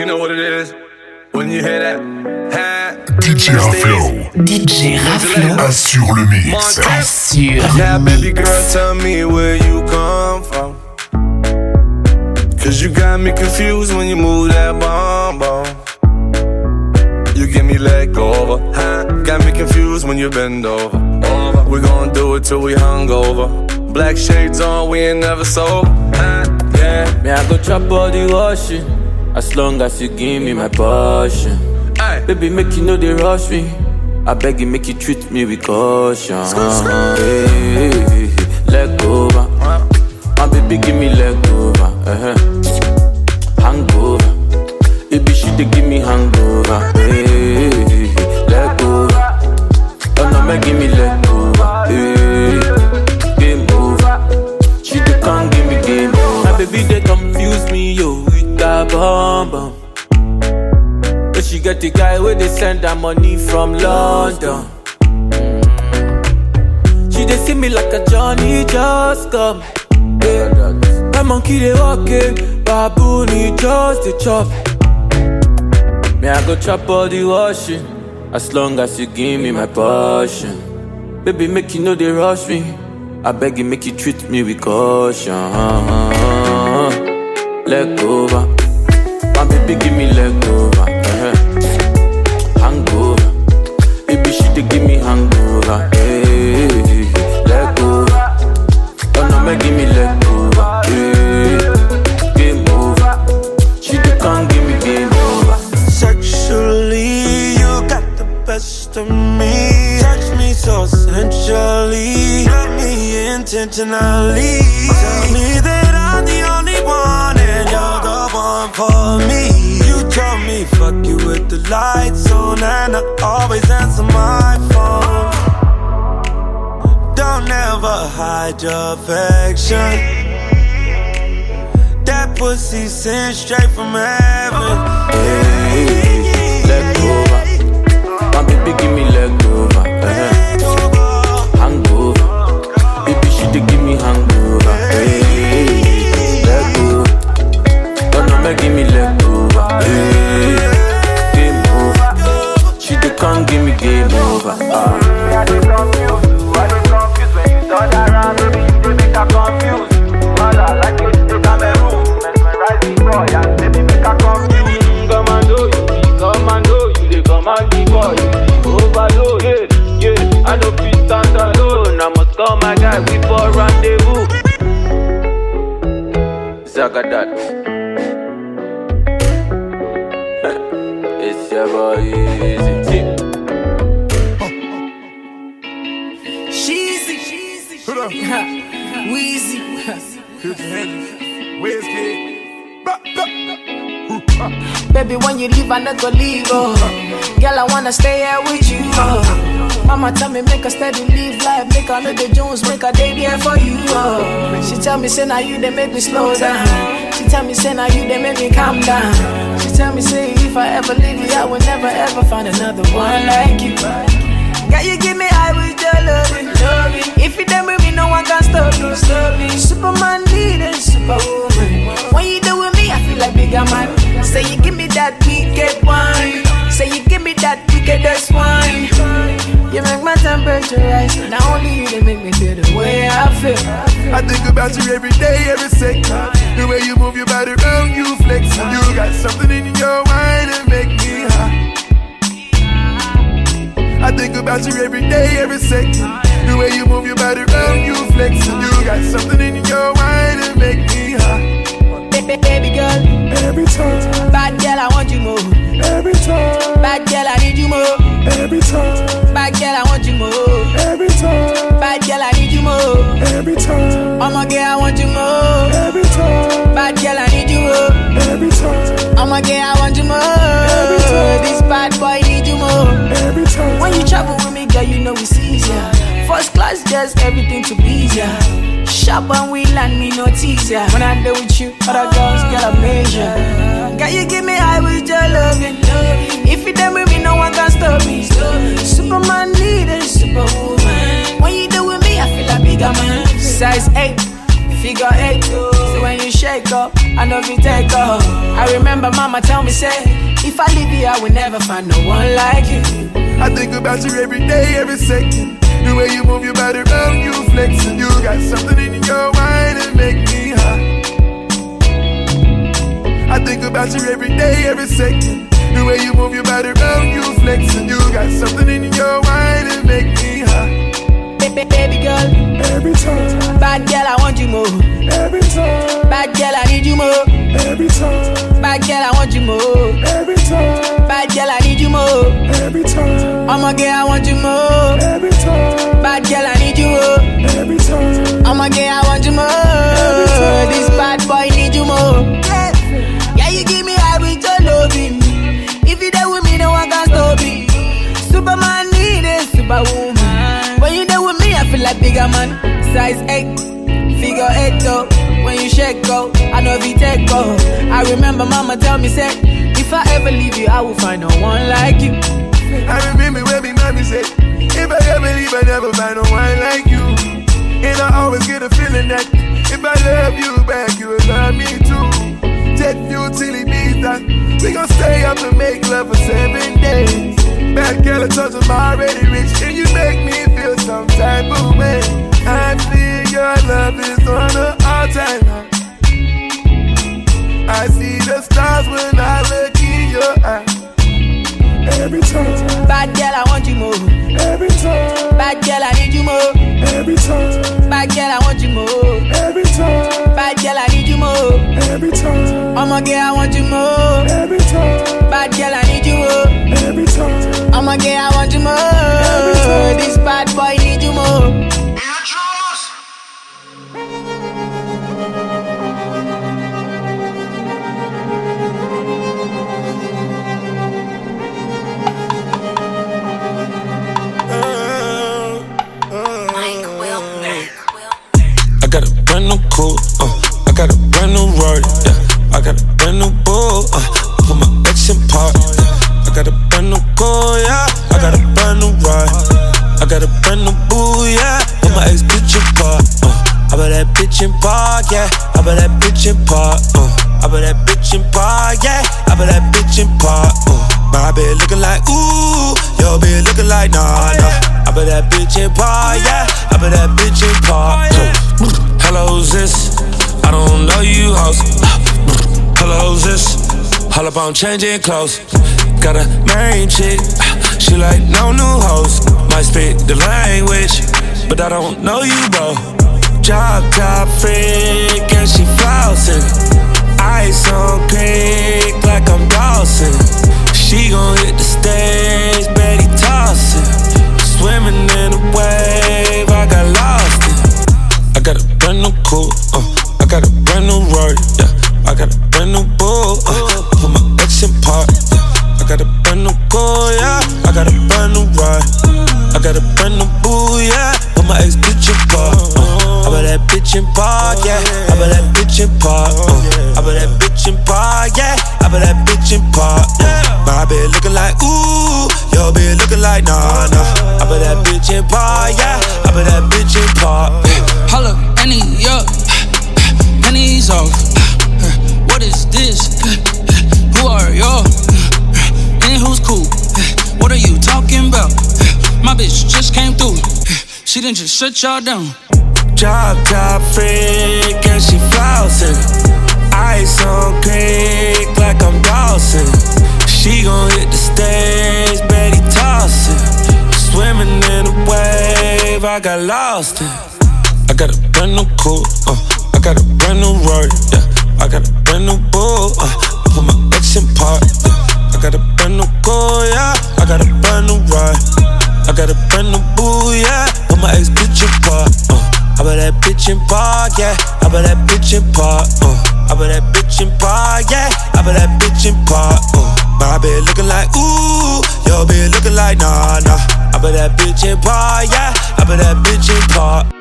You know what it is when you hear that. DJ Raflo. DJ Raflo. Assure le mix. Assure. Now, baby girl, tell me where you come from. Cause you got me confused when you move that bomb bomb. You give me leg over, huh? Got me confused when you bend over. over. We gon' do it till we hungover. Black shades on, we ain't never sober, huh? Yeah. Me, I go chop all the washing. As long as you give me my passion. Aye. Baby, make you know they rush me. I beg you, make you treat me with caution. Hey, hey, hey, hey. Leg over. My baby, give me leg over. Uh-huh. Eh. Hangover. Baby, she dey give me hangover. Eh, hey, hey. leg over. Oh no, make give me leg over. She get the guy where they send her money from London. She they see me like a Johnny just come. Yeah. My monkey they walking, baboon he just the chop. Me I go chop all the washing, as long as you give me my passion. Baby make you know they rush me. I beg you make you treat me with caution. Leg over, my baby give me leg over. Uh-huh. Dey give me hangover. Hey, leg over, oh no make give me leg over. Hey, game over, she come give me game over. Sexually, you got the best of me. Touch me so sensually. Me intentionally. Tell me that I'm the only one and you're the one for me. Fuck you with the lights on and I always answer my phone. Don't ever hide your affection. That pussy sent straight from heaven. Hey, leg over, my baby give me leg over. Uh-huh. Over. Ah. You leave. Oh. Girl, I wanna stay here with you. Oh. Mama tell me make a steady live life, make her know the Jones, make a day there for you. Oh. She tell me say now you they make me slow down. She tell me say now you they make me calm down. She tell me say if I ever leave you, I will never ever find another one like you. Girl, you give me high with your loving, loving. If you done with me, no one can stop me, stop me. Superman needed superwoman. When you do with me, I feel like bigger man. Say you give me that wicked wine. Say you give me that wickedest wine. You make my temperature rise. Not only you, they make me feel the way I feel. I think about you every day, every second. The way you move your body around, you flex. You got something in your mind that make me high. I think about you every day, every second. The way you move your body around, you flex. You got something in your mind every time, Bad girl, I want you more. every time, Bad girl, I need you more. every time, I'm a girl, I want you more. every time, Bad girl, I need you more. every time, I'm a girl, I want you more. Every time. This bad boy need you more. every time. When you travel with me, girl, you know it's easier. First class, just everything to be easier. Shop when we land, me no teaser. When I deal with you, other girls get a measure. Girl, you give me high with your loving. If you done with me, no one can stop me. Superman need superwoman. When you do with me, I feel like bigger man. Size 8, figure eight. So when you shake up, I know you take off. I remember mama tell me say, if I leave you, I will never find no one like you. I think about you every day, every second. The way you move your body around, you flexing. You got something in your mind that make me high. I think about you every day, every second. The way you move your body around, you flexing. You got something in your mind that make me high. Baby, baby girl, Every time, bad girl, I want you more. every time, Bad girl, I need you more. every time, Bad girl, I want you more. every time, Bad girl, I need you more. every time, I'm a girl, I want you more. every Bad girl, I need you more. every time. I'm a girl, I want you more. This bad boy need you more. Yeah, yeah you give me high with your loving. If you there with me, no one can stop me. Superman need a superwoman. When you there with me, I feel like bigger man. Size 8, figure 8 though. When you shake go, I know if you take go. I remember mama tell me, say, if I ever leave you, I will find no one like you. I remember when me if I ever leave, I never find no one like you. And I always get a feeling that if I love you back, you will love me too. Jet fuel till it means that we gon' stay up and make love for seven days. Bad girl, I told you I'm already rich, and you make me feel some type of way. I feel your love is on the all-time high. I see the stars when I look in your eyes. Every time. Bad girl, I want you more. Every time, Bad girl, I need you more. every time, Bad girl, I want you more. every time, Bad girl, I need you more. every time, I'm a girl, I want you more. every time, Bad girl, I need you more. every time. I'm a girl, I want you more. This bad boy need you more. On changing clothes. Got a main chick. She like no new hoes. Might speak the language, but I don't know you, bro. Job top freak and she flossing. Ice on creek like I'm Dawson. She gon' hit the stage, Betty tossing. Swimming in the wave, I got lost it. I got a brand new coupe, uh, I got a brand new Rari, got a brand new She just shut y'all down. Job top freak and she flossing. Ice on creek like I'm Dawson. She gon' hit the stage, Betty tossing. Swimming in a wave, I got lost in. I got a brand new coupe, uh, I got a brand new Rari, yeah. I got a brand new bull, uh, I put my ex in park, yeah. I got a brand new car, yeah. I got a brand new ride. I got a brand new boo, yeah. Put my ex bitch in park, uh. I bet that bitch in park, yeah. I bet that bitch in park, uh. I bet that bitch in park, yeah. I bet that bitch in park, uh. My bitch looking like ooh, your bitch looking like nah, nah. I bet that bitch in park, yeah. I bet that bitch in park.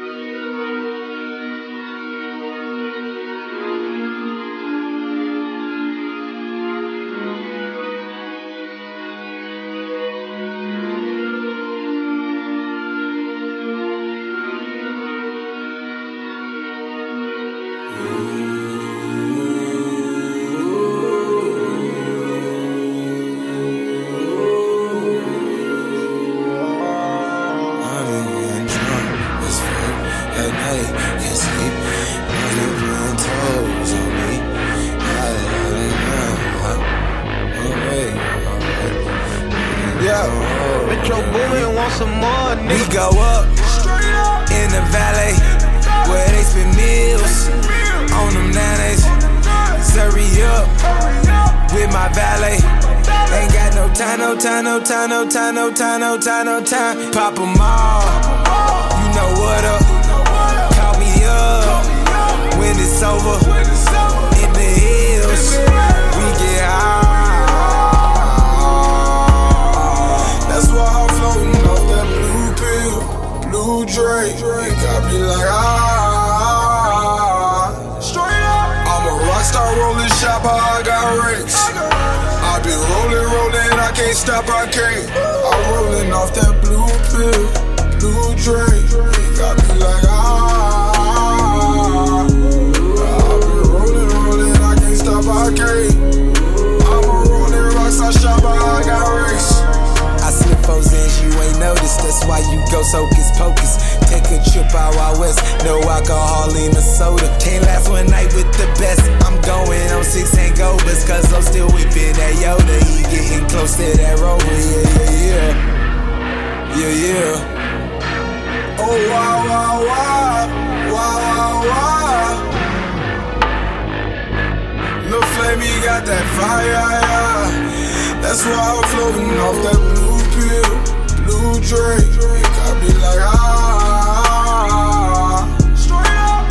Noticed. That's why you go hocus pocus. Take a trip out out west, no alcohol in the soda. Can't last one night with the best. I'm going on six hangovers, cause I'm still whipping that Yoda. He getting close to that rover, yeah, yeah, yeah. Yeah, yeah. Oh, wow, wow, wow. Wow, wow, wow. Lil' Flamey got that fire, yeah. That's why I'm floating off that blue blue Drake. Got me like ah.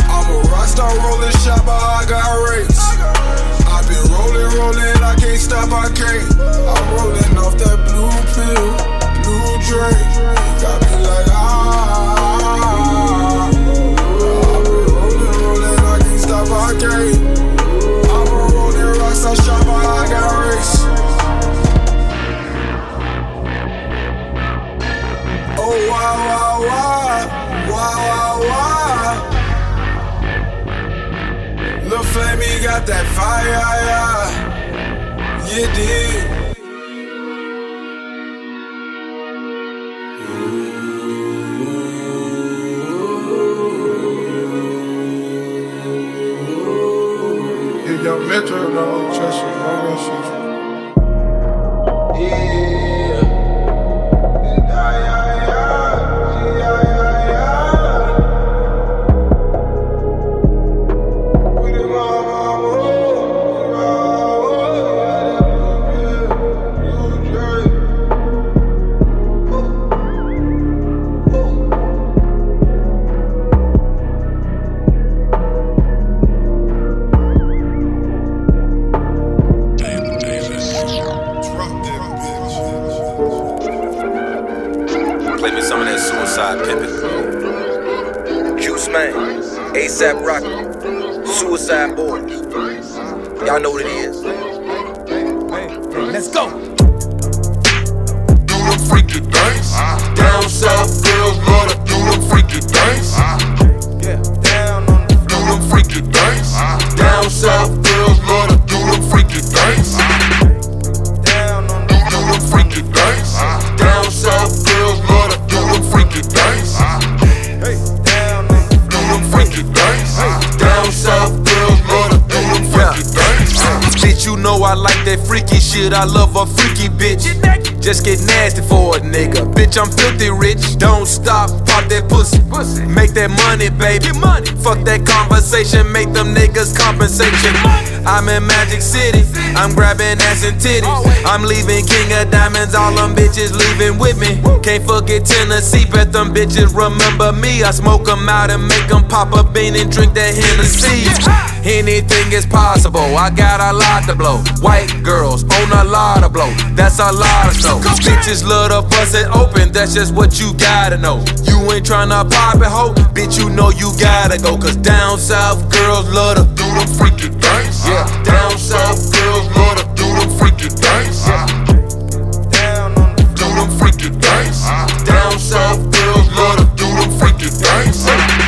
I'm a rockstar rolling shopper, I got race. I been rolling, rolling, I can't stop, I can't. I'm rolling off that blue pill, blue Drake. Got me like ah. I've been rolling, rolling, I can't stop, I can't. I'm a rolling rockstar shopper, I got race. Got that fire. You did. Do things. Down south girls love to do them freaky things. Bitch, you know I like that freaky shit. I love a freaky bitch. Just get nasty for a nigga. Bitch, I'm filthy rich. Don't stop, pop that pussy. Make that money, baby. Money. Fuck that conversation, make them niggas compensation. I'm in Magic City. I'm grabbing ass and titties. I'm leaving King of Diamonds. All them bitches leaving with me. Can't forget Tennessee, bet them bitches remember me. I smoke them out and make them pop a bean and drink that Hennessy. Anything is possible. I got a lot to blow. White girls on a lot of blow. That's a lot of snow. Bitches love to bust it open. That's just what you gotta know. You ain't tryna pop it, ho. Bitch, you know you gotta go. Cause down south girls love to do the freaky things. Yeah. Down south girls love to do the freaky things. Do them freaky things. Down south girls love to do them freaky things.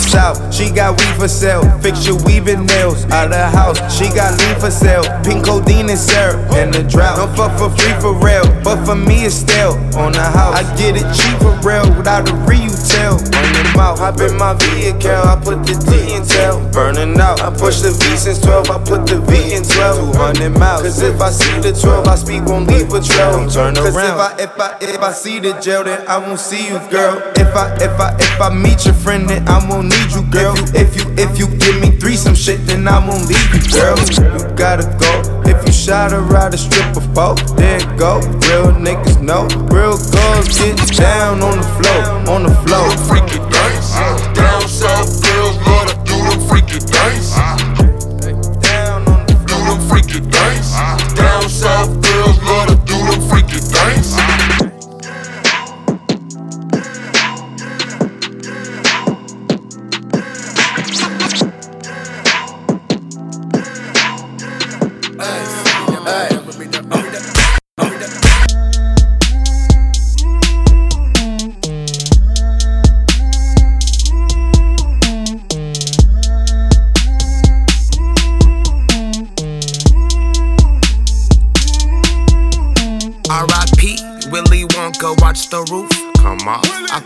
South, She got weed for sale. Fix your weaving nails out the house. She got lean for sale. Pink codeine and syrup in the drought. Don't fuck for free for real, but for me it's stale on the house. I get it cheap for real without a retail on your mouth. Hop in my vehicle, I put the D in tail. Burning out. I push the V since 12. I put the V in 12. 200 miles. Cause if I see the 12, I speak won't leave a trail. Don't turn around. Cause if I if I if I see the jail, then I won't see you, girl. If I if I if I meet your friend, then I won't need you, girl. If you if you if you give me threesome shit, then I won't leave you, girl. You gotta go. If you shot her ride a strip of folk, there it go. Real niggas know. Real girls get down on the floor, on the floor. Freaky dance. Down south girls love to do them freaky dance. Do them freaky dance. Down south girls love to do them freaky dance.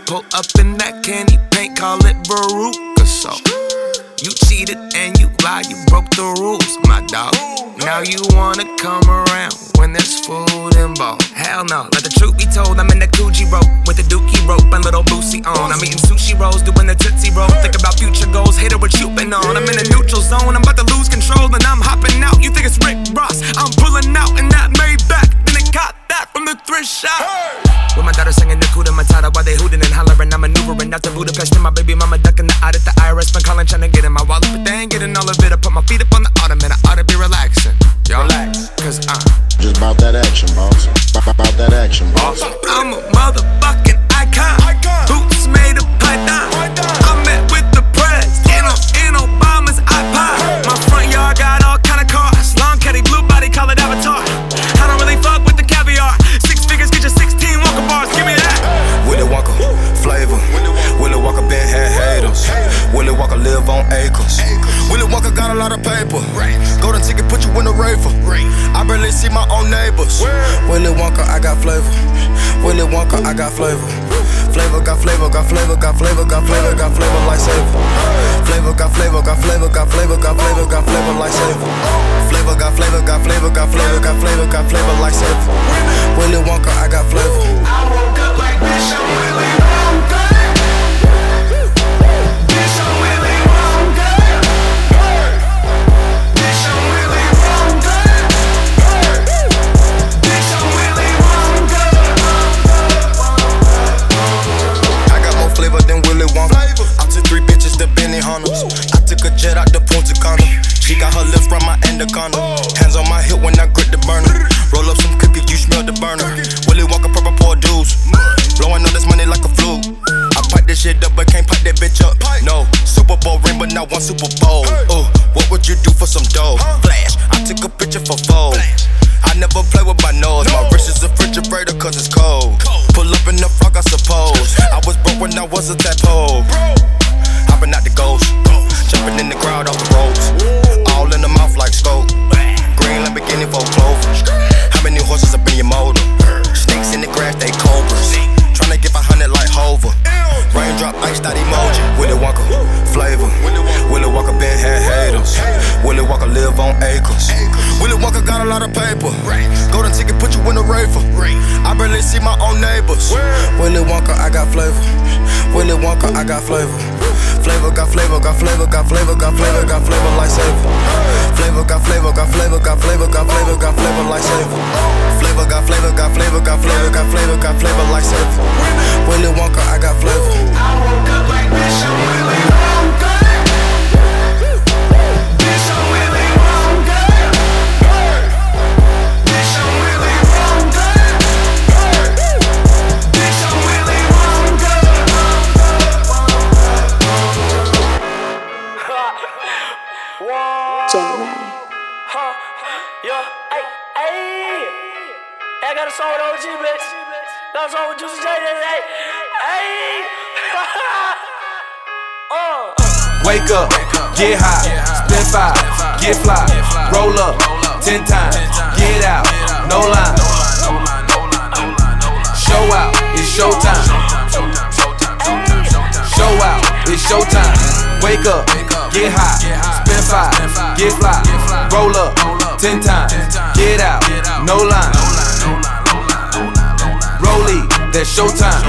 Pull up in that candy paint, call it Veruca. So you cheated and you lied, you broke the rules, my dog. Now you wanna come around when there's food involved. Hell no, let the truth be told. I'm in the Gucci rope with the Dookie rope and little Boosie on. I'm eating sushi rolls, doing the Tootsie roll. Think about future goals, hit it what you been on. I'm in a neutral zone, I'm about to lose control and I'm hopping out. You think it's Rick Ross? I'm pulling out in that Maybach. Then it got from the thrift shop. With my daughter singing the Kuda Matata while they hooting and hollering. I'm maneuvering out to Budapest and my baby mama ducking the out at the IRS. Been calling, trying to get in my wallet, but they ain't getting all of it. I put my feet up on the ottoman, I ought to be relaxing. Yo, relax, cause I'm Just about that action, boss. About that action, boss. I'm a motherfucking icon. Boots made of python. I Willy Wonka live on acres. Willy Wonka got a lot of paper. Golden ticket put you in the raver. I barely see my own neighbors. Willy Wonka, I got flavor. Willy Wonka, I got flavor. Flavor got flavor, got flavor, got flavor, got flavor, got flavor like savor. Flavor got flavor, got flavor, got flavor, got flavor, got flavor like savor. Flavor got flavor, got flavor, got flavor, got flavor, got flavor like savor. Willy Wonka, I got flavor. I woke up like bitch, I'm Willy But one Super. Flavor. Flavor got flavor, got flavor, got flavor, got flavor, got flavor like savor. Willy Wonka, I got flavor. I woke up like bitch, I'm Willy Wake up, get high, spin five, get fly, roll up, ten times, get out, no line. Show out, it's showtime. Show time show out, it's showtime. Wake up, get high, spin five, get fly, roll up, ten times, get out, no line. Rollie, that's showtime.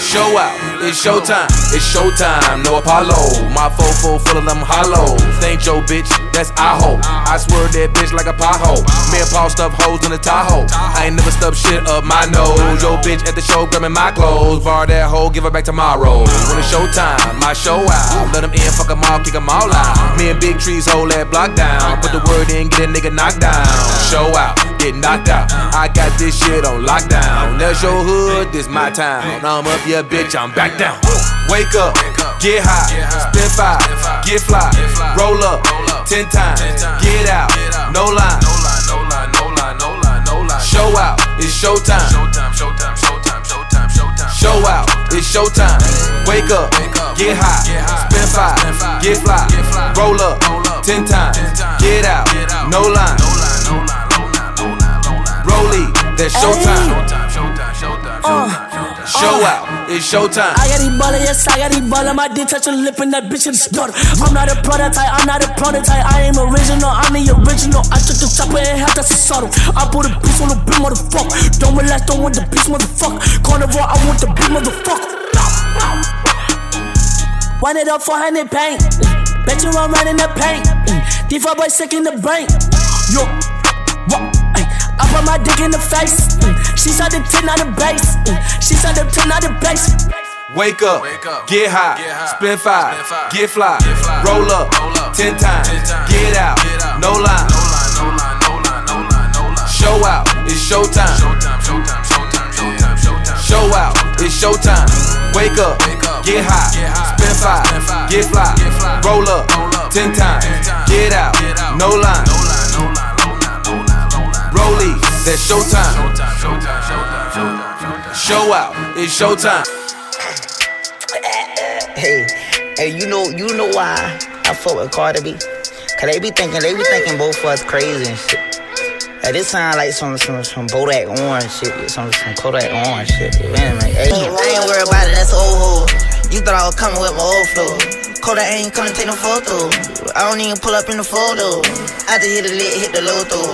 Show out, it's showtime, it's showtime, no Apollo. My fofo full of them hollow. Thank your bitch, that's I Aho. I swear that bitch like a pothole. Me and Paul stuff hoes in the Tahoe. I ain't never stuffed shit up my nose. Yo bitch at the show grabbing my clothes. Bar that hoe, give her back tomorrow. When it's showtime, my show out. Let them in, fuck them all, kick them all out. Me and Big Trees hold that block down. Put the word in, get a nigga knocked down. Show out, get knocked out. I got this shit on lockdown. That's your hood, this my town. I'm up, yeah, bitch, I'm back down. Wake up, get high, spin five, get fly, roll up, ten times, get out, no line. No line no line no line no line show out, it's showtime. Show out, it's showtime. Wake up, get high, spin five, get fly, roll up, ten times, get out, no line. Rollie, that's showtime. Uh. Show oh. out, it's showtime. I got baller, yes, I got baller. My dick touch a lip and that bitch is stutter. I'm not a prototype, I'm not a prototype. I am original, I'm the original. I took the chopper and half that's a subtle. I put a piece on the beat, motherfucker. Don't relax, don't want the beast, motherfucker. Carnivore, I want the beat, motherfucker. Wind it up 400 paint. Bet you I'm running the paint. D4 boy sick in the brain. Yo, what? I put my dick in the face. Mm. She saw the 10 out of base. Mm. She saw the 10 out of base. Wake up, get high, spin five, get fly, roll up, ten times, get out, no line. Show out, it's showtime. Show out, it's showtime. Wake up, get high, spin five, get fly, roll up, ten times, get out, no line. Rollie, that's showtime. Show out, it's showtime. Hey, hey, you know, you know why I fuck with Cardi B? Cause they be thinking, they be thinking both of us crazy and shit. Like this sound like some some some Bodak orange shit, some some Kodak orange shit. Man, man, hey, I ain't worried about it. That's old hoe. You thought I was coming with my old flow. Kodak ain't come to take no photo. I don't even pull up in the photo. After hit the lit, hit the though.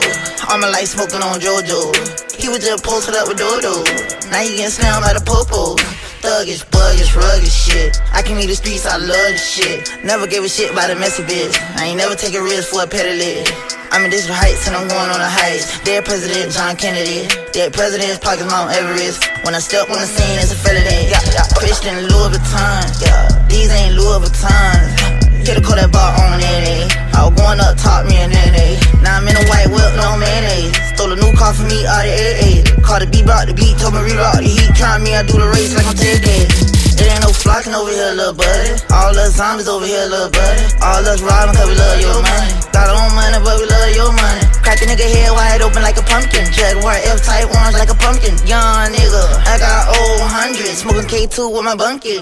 All my life smoking on JoJo. He was just posted up with Dodo. Now he getting slammed by the popo. Thuggish, buggish, rugged shit. I can leave the streets, I love this shit. Never gave a shit about a messy bitch. I ain't never take a risk for a petty lit. I'm in digital heights and I'm going on the heights. Dead President John Kennedy. Dead President's pockets Mount Everest. When I step on the scene, it's a felony. Yeah. Christian Louis Vuitton. Yeah, these ain't Louis Vuittons. Hit a call that bar on NA. I was going up top, me and NA. Now I'm in a white whip, no mayonnaise. Stole a new car for me out of AA. Called the B brought the beat, told me reroute the heat. Trying me, I do the race like I'm taking. Ain't no flocking over here, little buddy. All us zombies over here, little buddy. All us robbing cause we love your money. Got our own money, but we love your money. Crack a nigga head wide open like a pumpkin. Jaguar F type orange like a pumpkin. Young nigga, I got old hundred. Smoking K2 with my bunkie.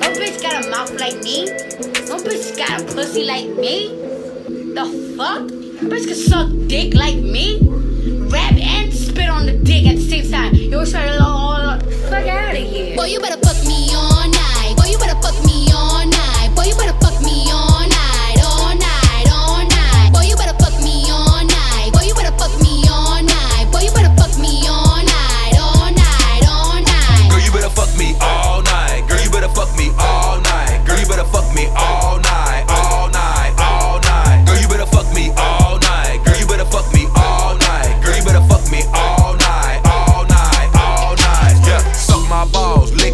No bitch got a mouth like me. No bitch got a pussy like me. The fuck? Bitch can suck dick like me. Rap and spit on the dick at the same time. You always try to all fuck out of here. Boy, you better fuck me all night. Boy, you better fuck me all night. Boy, you better fuck me all night, all night, all night. Boy, you better fuck me all night. Boy, you better fuck me all night. Boy, you better fuck me all night, all night, all night. Girl, you better fuck me all night. Girl, you better fuck me all night. Girl, you better fuck me all night,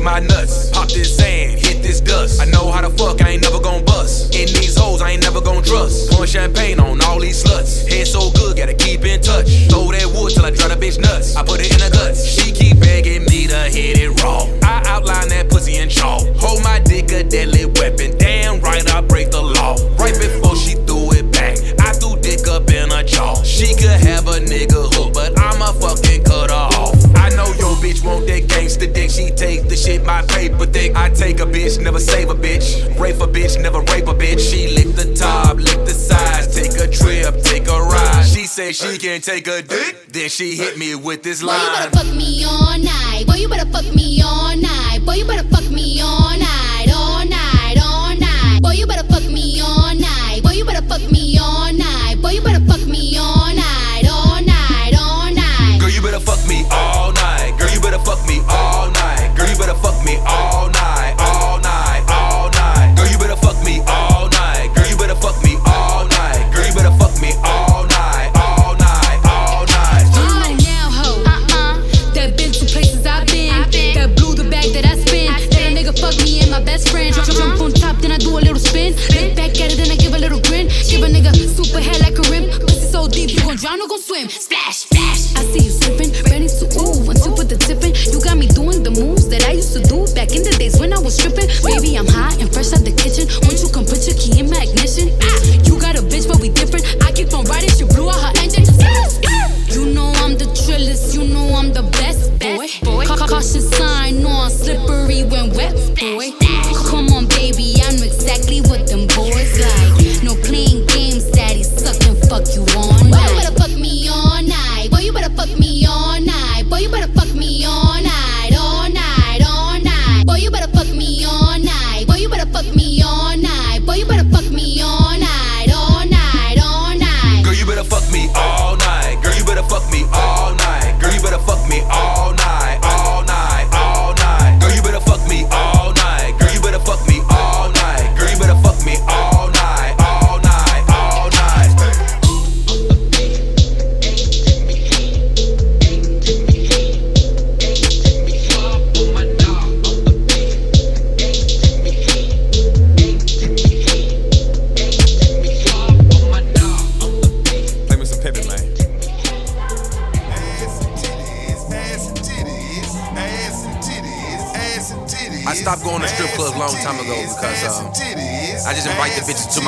my nuts, take a bitch, never save a bitch. Rape a bitch, never rape a bitch. She lick the top, lick the sides. Take a trip, take a ride. She say she can take a dick, then she hit me with this line. Boy, you better fuck me all night. Boy, you better fuck me all night. Boy, you better fuck me all night, all night, all night. Boy, you better fuck me all night. Boy, you better fuck me all night. Boy, you better fuck me all night, all night, all night. Girl, you better fuck me all night. Girl, you better fuck me all night. Caution sign on, slippery when wet, boy. Come on, baby, I know exactly what them boys like. No playing games, daddy, suck and fuck you all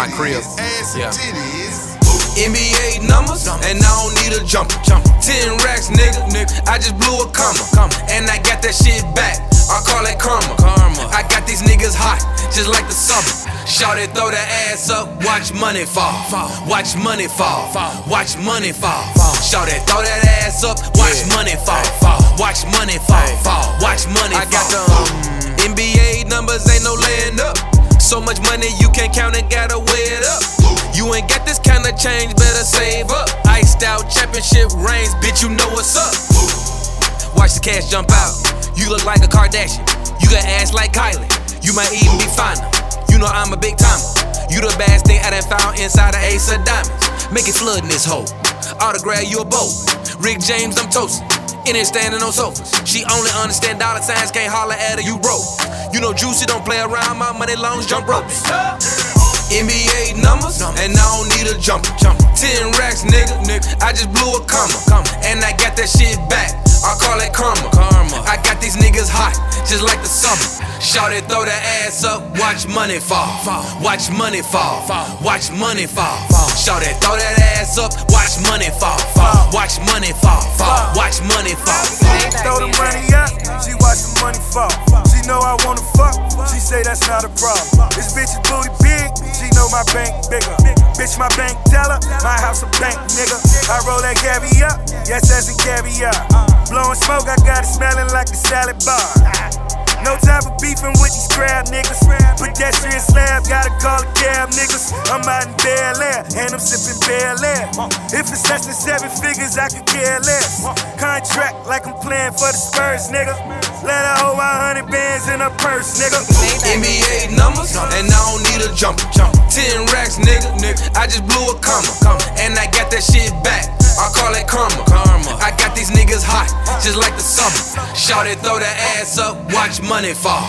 my crib. Ass Yeah. NBA numbers, and I don't need a jumper. Ten racks, nigga, nigga. I just blew a comma, and I got that shit back. I call it karma. Karma. I got these niggas hot, just like the summer. Shout it, throw that ass up, watch money fall. Watch money fall. Watch money fall. Shout it, throw that ass up, watch money fall. Watch money fall. Watch money fall. I got the um, NBA numbers, ain't no laying up. So much money you can't count it, gotta weigh it up. You ain't got this kind of change, better save up. Iced out championship rings, bitch, you know what's up. Watch the cash jump out. You look like a Kardashian. You got ass like Kylie. You might even be finer. You know I'm a big timer. You the baddest thing I done found inside an ace of diamonds. Make it flood in this hole. Autograph you a boat. Rick James, I'm toasting. In it standing on sofas. She only understand dollar signs, can't holler at her, you broke. You know Juicy don't play around, my money loans jump ropes. NBA numbers, and I don't need a jumper. Ten racks, nigga, nigga. I just blew a comma, and I got that shit back. I call it karma. Karma. I got these niggas hot, just like the summer. Shout it, throw that ass up, watch money fall. Watch money fall. Watch money fall. Shout it, throw that ass up, watch money fall. Watch money fall. Watch money fall. Throw the money up, she watch the money fall. She know I wanna fuck, she say that's not a problem. This bitch is booty big, she know my bank bigger. Bitch, my bank teller, my house a bank, nigga. I roll that caviar, yes, that's a caviar. Blowing smoke, I got it smelling like a salad bar. No time for beefing with these crab niggas. Pedestrian slab, gotta call a cab niggas. I'm out in Bel Air, and I'm sipping Belaire. If it's less than seven figures, I could care less. Contract like I'm playing for the Spurs, nigga. Let her hold my hundred bands in her purse, nigga. NBA numbers, and I don't need a jumper. Ten racks, nigga, nigga. I just blew a comma, and I got that shit back. I call it karma. Karma. I got these niggas hot, just like the summer. Shout it, throw that ass up, watch money fall.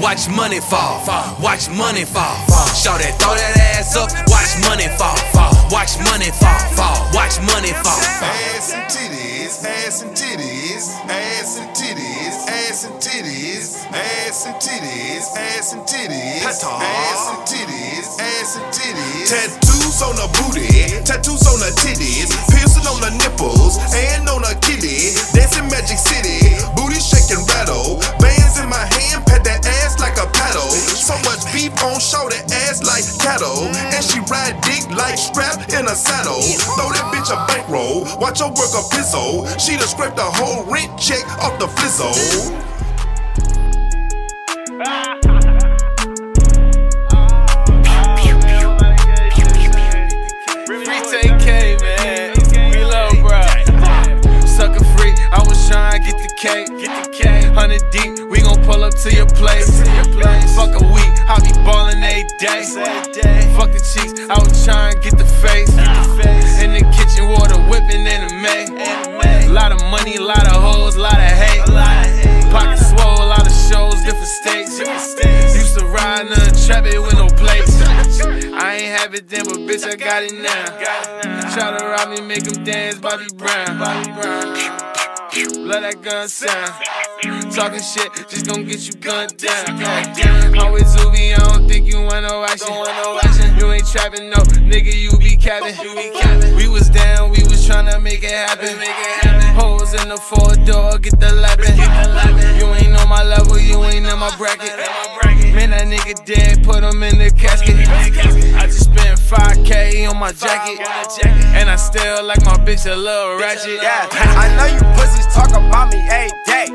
Watch money fall. Watch money fall. Shout it, throw that ass up, watch money fall. Watch money fall. Fall. Watch money fall. Ass and titties, ass and titties, ass and titties, ass and titties, ass and titties, ass and titties, ass and titties, ass and titties. Tattoos on the booty, tattoos on the titties, piercing on the nipples and on the kitty. Dancing Magic City, booty shaking rattle, bands in my hand, pat that ass like a paddle. So much beef on shoulder ass like cattle. And she ride dick like strap in a saddle. Throw that bitch a bankroll, watch her work a pizzo. She done scraped the whole rent check off the to get the cake. Get the. Hundred deep, pull up to your place. Fuck a week, I be ballin' every day. Fuck the cheeks, I was trying to get the face. In the kitchen, water whipping in the May. Lot of money, lot of hoes, lot of hate. Pocket swole, lot of shows, different states. Used to ride in a trap it with no plates. I ain't have it then, but bitch, I got it now. Try to rob me, make him dance, Bobby Brown. Bobby Brown. Let that gun sound. Talking shit, just gon' get you gunned down. With Zuby, I don't think you want no action. You ain't trapping, no nigga, you be capping. We was down, we was tryna make it happen. Holes in the four door, get the lapping. You ain't on my level, you ain't in my bracket. Man, that nigga dead, put him in the casket. I just spent 5K on my jacket. And I still like my bitch a little ratchet. Yeah, I know you pussies talk about me every day.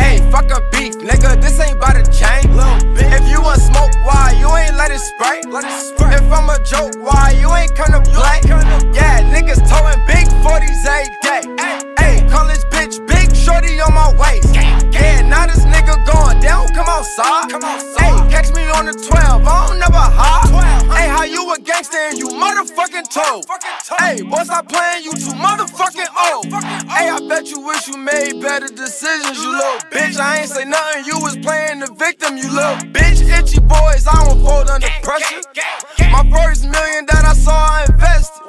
Hey, fuck a beef, nigga, this ain't about to change. If you want smoke, why you ain't let it spray? If I'm a joke, why you ain't come to play? Yeah, niggas towing big 40s every day. Hey, call this bitch big shorty on my waist. Yeah, now this nigga going down, come outside. Hey, catch me on the 12, I don't never hide. Hey, how you a gangster and you motherfucking toe. Hey, boy, stop playing, you too motherfucking old. Hey, I bet you wish you made better decisions, you little bitch. I ain't say nothing, you was playing the victim, you little bitch. Itchy boys, I don't fold under pressure. My first million that I saw, I invested.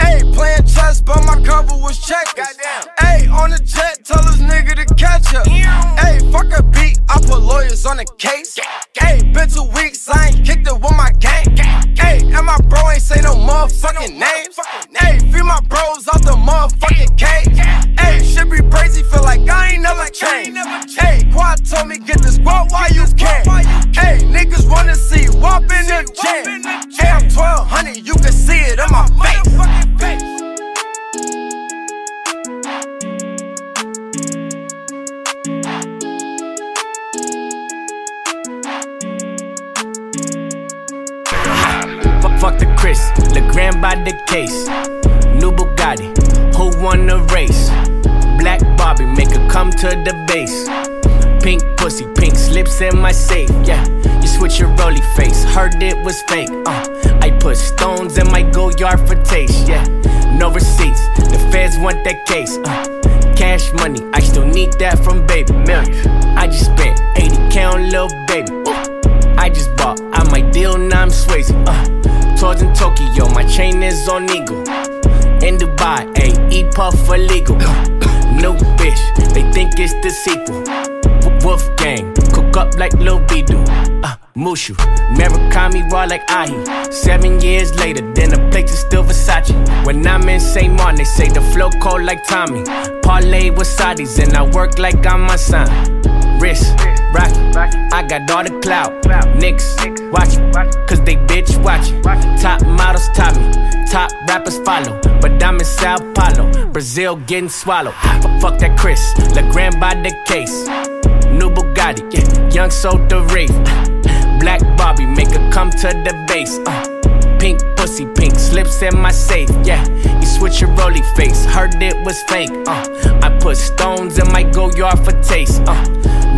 Hey, playing chess, but my cover was checkers. Hey, on the jet, tell this nigga to catch up. Hey, fuck a beat, I put lawyers on the case. Hey, been two weeks, I ain't kicked it with my gang. Hey, and my bro ain't say no motherfucking names. Hey, free my bros out the motherfucking cage. Hey, shit be crazy, feel like I ain't never changed. Hey, Quad told me get this squat while you can. Hey, niggas wanna see wop in the jam. Hey, I'm 1200, you can see it on my face. Fuck, the Chris, Le Grand by the case. New Bugatti, who won the race? Black Bobby, make her come to the base. Pink pussy, pink slips in my safe. Yeah, you switch your Rollie face. Heard it was fake. Uh, I put stones in my Goyard for taste. Yeah, no receipts. The feds want that case. Uh, cash money, I still need that from baby millions. I just spent 80k on little baby. I just bought, I might deal, now I'm Swayze. Uh, tours in Tokyo, my chain is on Eagle. In Dubai, ayy, eat puff illegal. New bitch, they think it's the sequel. Wolf gang, cook up like Lil Bidu. Uh, Mushu, Murakami raw like Ahi. Seven years later, then the plate is still Versace. When I'm in St. Martin, they say the flow cold like Tommy. Parlay with Saudis, and I work like I'm my son. Wrist, rocky, I got all the clout. Niggas, watch cause they bitch watch. Top models top me, top rappers follow. But I'm in Sao Paulo, Brazil getting swallowed. Fuck that Chris, Le Grand by the case. New Bugatti, yeah, young sold the Wraith. Black Bobby, make her come to the base. Uh, pink pussy, pink slips in my safe. Yeah, you switch your Rollie face. Heard it was fake. Uh, I put stones in my Goyard for taste. Uh,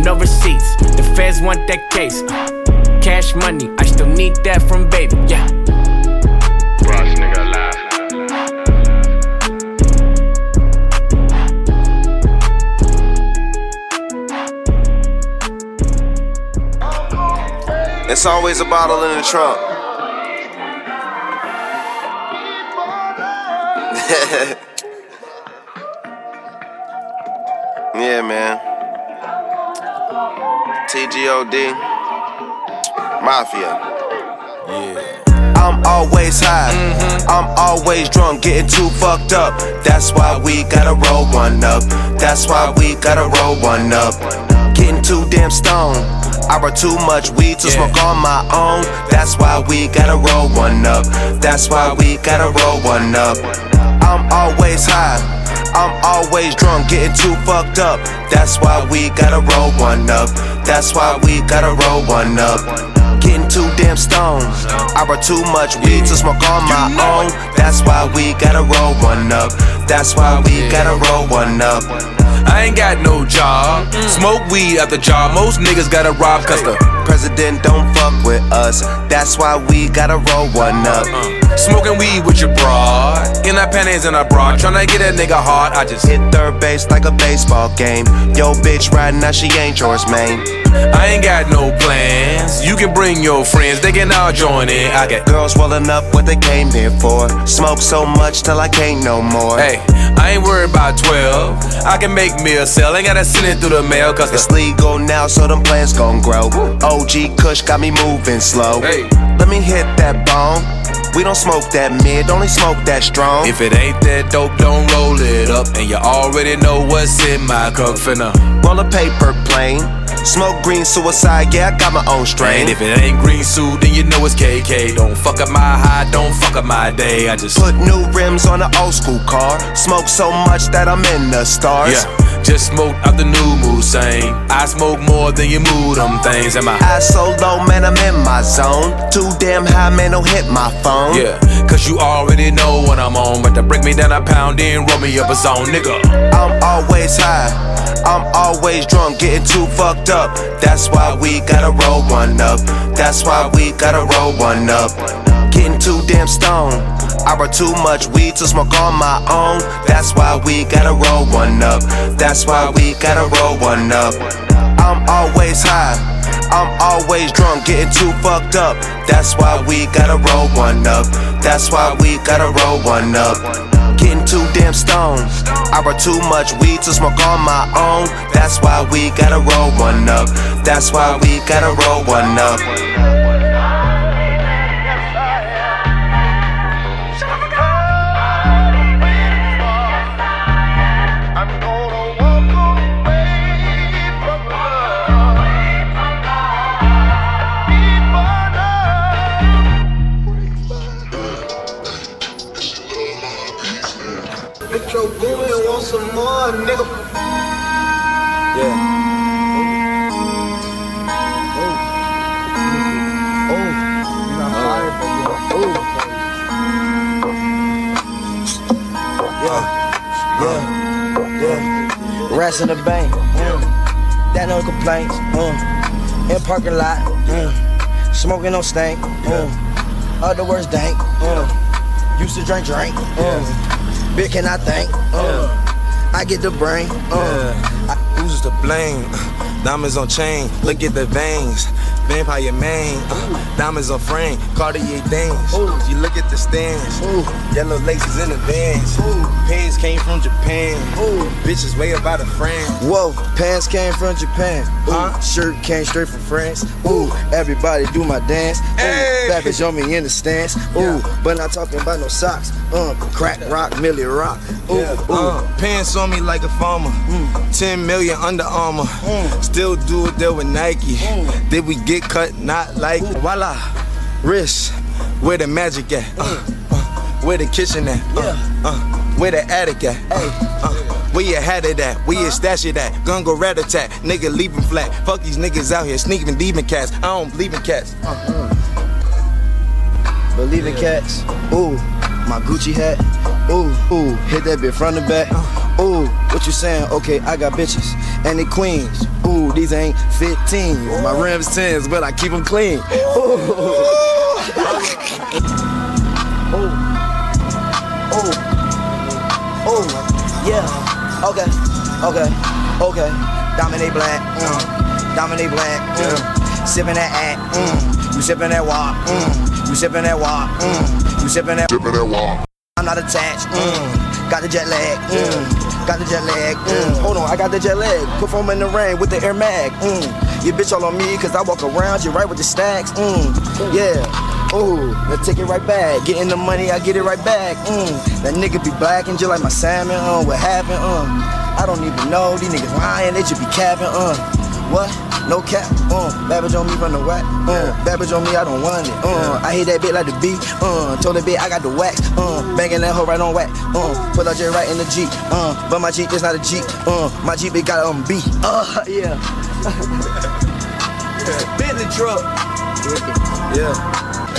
no receipts, the feds want that case. Uh, cash money, I still need that from baby. Yeah. Ross nigga. It's always a bottle in the trunk. yeah, man. TGOD. Mafia. Yeah. I'm always high. Mm-hmm. I'm always drunk, getting too fucked up. That's why we gotta roll one up. That's why we gotta roll one up. Getting too damn stoned. I brought too much weed to smoke on my own. That's why we gotta roll one up. That's why we gotta roll one up. Always high. I'm always drunk, getting too fucked up. That's why we gotta roll one up. That's why we gotta roll one up. Getting too damn stoned. I brought too much weed to smoke on my own. That's why we gotta roll one up. That's why we gotta roll one up. I ain't got no job. Mm. Smoke weed at the job. Most niggas gotta rob cause the president don't fuck with us. That's why we gotta roll one up. Uh. Smoking weed with your broad. In our panties and our bra. Tryna get that nigga hard. I just hit third base like a baseball game. Yo, bitch, right now she ain't yours, man. I ain't got no plans. You can bring your friends, they can all join in. I got girls rolling up what they came here for. Smoke so much till I can't no more. Hey, I ain't worried about 12. I can make me a sale, ain't gotta send it through the mail. Cause it's legal now, so them plans gon' grow. OG Kush got me moving slow. Hey. Let me hit that bone. We don't smoke that mid, only smoke that strong. If it ain't that dope, don't roll it up. And you already know what's in my cup finna. Roll a paper plane. Smoke green suicide, yeah, I got my own strain. And if it ain't green suit, then you know it's KK. Don't fuck up my high, don't fuck up my day. I just put new rims on an old school car. Smoke so much that I'm in the stars. Yeah, just smoke out the new mood, same. I smoke more than you move them things. And my eyes so low, man, I'm in my zone. Too damn high, man, don't hit my phone. Yeah, cause you already know when I'm on. But to break me down, I pound in, roll me up a zone, nigga. I'm always high. I'm always drunk, getting too fucked up. That's why we gotta roll one up. That's why we gotta roll one up. Getting too damn stoned. I brought too much weed to smoke on my own. That's why we gotta roll one up. That's why we gotta roll one up. I'm always high. I'm always drunk, getting too fucked up. That's why we gotta roll one up. That's why we gotta roll one up getting too damn stoned. I brought too much weed to smoke on my own. That's why we gotta roll one up. That's why we gotta roll one up. Rats in the bank, mm. that no complaints. Mm. In parking lot, mm. smoking no stank. Mm. Other words dank. Mm. Used to drink drink. Mm. Big can I think? Mm. I get the brain. Mm. I- Who's to blame? Diamonds on chain, look at the veins. Vampire mane, uh, diamonds on frame, Cartier things. You look at the stands, yellow laces in the bands. Pants came from Japan, bitches way about a friend. Whoa, pants came from Japan. Ooh, shirt came straight from France. Ooh, everybody do my dance. Ooh, bad on me in the stance. Ooh, but not talking about no socks. Uh, crack rock, Millie rock. Ooh, Yeah, ooh. uh, pants on me like a farmer. 10 million under armor. Still do it there with Nike. Did we get cut? Not like voila. Wrist, where the magic at? Uh, uh, where the kitchen at? Uh, uh, where the attic at? Uh, uh, where you had it at? Where you stash it at? Gun go rat attack. Nigga leaving flat. Fuck these niggas out here sneaking demon cats. I don't believe in cats. Uh, Believe in cats. Ooh, my Gucci hat. Ooh, ooh, hit that bitch front and back. Ooh, what you saying? Okay, I got bitches and they queens. Ooh, these ain't 15s. My rims 10s, but I keep them clean. Ooh. Ooh. Ooh. Ooh. Yeah. Okay. Okay. Okay. Dominate black. Mm. Dominate black. Mm. Sipping that act. Mm. You sipping that walk. Mm. You sipping that walk. Mm. You sipping that. Sipping that walk. I'm not attached. Mm. Got the jet lag. Mm. Got the jet lag. Mm. Hold on, I got the jet lag. Perform in the rain with the air mag. Mm. You bitch all on me, cause I walk around you right with the stacks. Mm. Yeah. Ooh, now take it right back. Getting the money, I get it right back. Mm. That nigga be black and just like my salmon. Uh, what happened? Uh, I don't even know. These niggas lying, they just be capping. Uh, what? No cap. Uh, bitch on me from the whack. Uh, bitch on me, I don't want it. Uh, I hit that bitch like the beat. Uh, told that bitch I got the wax. Uh, banging that hoe right on whack. Uh, put that J right in the Jeep. Uh, but my Jeep is not a Jeep. Uh, my Jeep it got on B. Uh, yeah. Bentley truck. Yeah.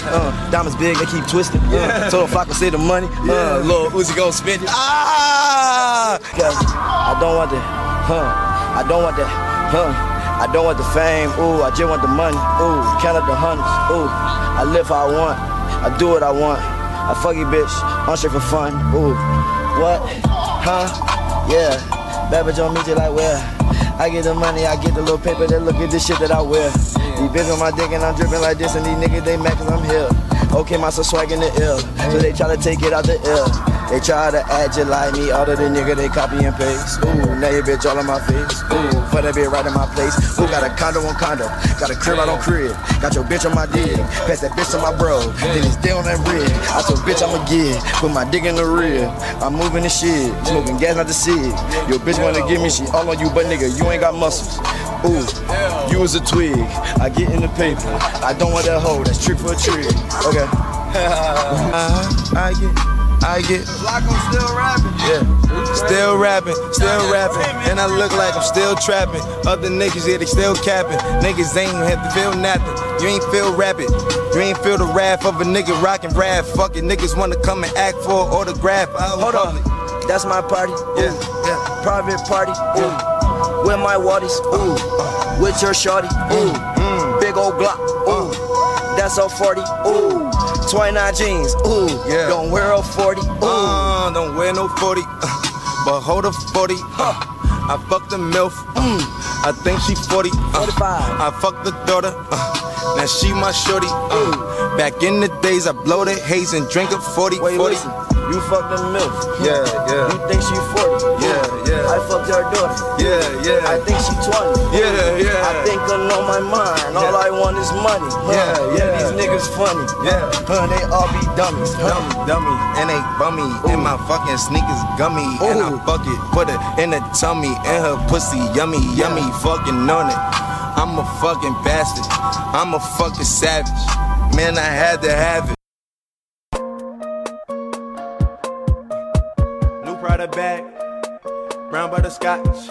Uh, diamonds big, they keep twisting. Uh, Yeah. Told Flocko say the money. Uh, Lil Uzi gon' spend it. Ah! Cause I don't want the, huh? I don't want that, huh? I don't want the fame. Ooh, I just want the money. Ooh, count up the hundreds. Ooh, I live how I want. I do what I want. I fuck you, bitch. I'm straight for fun. Ooh, what? Huh? Yeah. Bad on me just like where? I get the money, I get the little paper. Then look at this shit that I wear. These bitches on my dick and I'm dripping like this, and these niggas they mad cause I'm here. Okay, my son swag in the ill, so they try to take it out the ill. They try to add you like me, of the nigga they copy and paste. Ooh, now your bitch all on my face. Ooh, for that bitch right in my place. Ooh, got a condo on condo? Got a crib out on crib. Got your bitch on my dick. Pass that bitch to my bro. Then it's on that rib. I told bitch I'ma get. Put my dick in the rib. I'm moving the shit. Smoking gas not the see it. Your bitch wanna give me shit all on you, but nigga, you ain't got muscles. Ooh, you was a twig. I get in the paper. I don't want that hoe. That's trick for a trick. Okay. uh-huh. I get, I get. I'm still rapping. Yeah, still rapping, still rapping, and I look like I'm still trapping. Other niggas, yeah, they still capping. Niggas ain't have to feel nothing. You ain't feel rapid. You ain't feel the wrath of a nigga rockin' rap. Fuck it, niggas wanna come and act for an autograph. Hold on, that's my party. Yeah, yeah. Private party. Ooh, with my waddies. Ooh, with your shorty. Ooh, mm. big old Glock. Uh. Ooh, that's a 40. Ooh, 29 jeans. Ooh, Yeah. don't wear a 40. Ooh, Uh, don't wear no 40, uh, but hold a 40. Uh, I fucked the MILF. Uh, I think she 40. Uh, 45. I fucked the daughter. Uh, now she my shorty. Uh, back in the days, I blow the haze and drink a 40. wait, 40. listen. You fucked the milk. Yeah, yeah. You think she 40? Yeah, yeah. I fucked your daughter. Yeah, yeah. I think she 20. Yeah, yeah. I think I know my mind. All Yeah. I want is money. Huh? Yeah, yeah. These niggas funny. Yeah. Huh, they all be dummies. Huh? Dummy, dummy, and they bummy, and my fucking sneakers gummy, and I Ooh. fuck it, put it in the tummy, and her pussy yummy, yummy, fucking on it. I'm a fucking bastard, I'm a fucking savage, man, I had to have it. New Prada bag, brown butter scotch,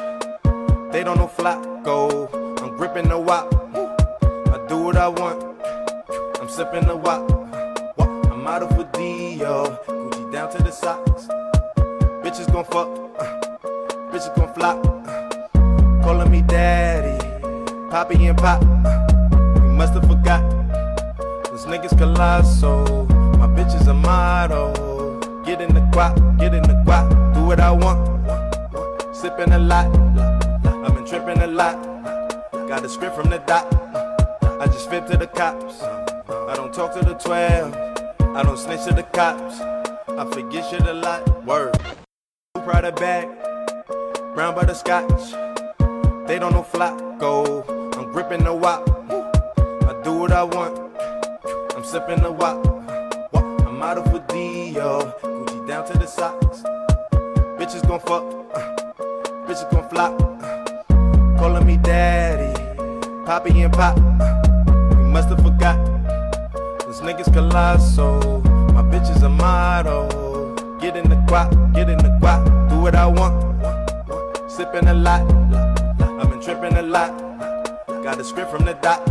They don't know Flacko. I'm gripping the wop. I do what I want. I'm sipping the wop. I'm out of for Dio. Gucci down to the socks. Bitches gon' fuck. bitches gon' flop. calling me daddy. Poppy and pop. you must have forgot. This nigga's colossal. My bitch is a model. Get in the guap, get in the guap. Do what I want. Sipping a lot. I've been tripping a lot. Got a script from the dot. I just fit to the cops. I don't talk to the 12. I don't snitch to the cops. I forget shit a lot. Word. Prada bag. Brown by the butterscotch. They don't know Flacko. I'm gripping the wop. I do what I want. I'm sipping the wop. I'm out of for Dio. Gucci down to the socks. Bitches gon' fuck. Uh, bitches gon' flop. uh, calling me daddy. Poppy and pop. uh, you must have forgot. This nigga's colossal. My bitch is a model. Get in the guap, get in the guap. Do what I want. Sipping a lot. I've been tripping a lot. Got a script from the dot.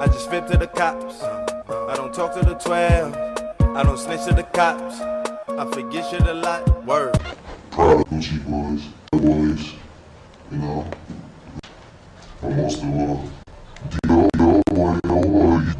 I just fit to the cops. I don't talk to the 12. I don't snitch to the cops. I forget shit a lot. Word. proud boys, boys, you know. But most of all, Dior, Dior boy, Dior boy, you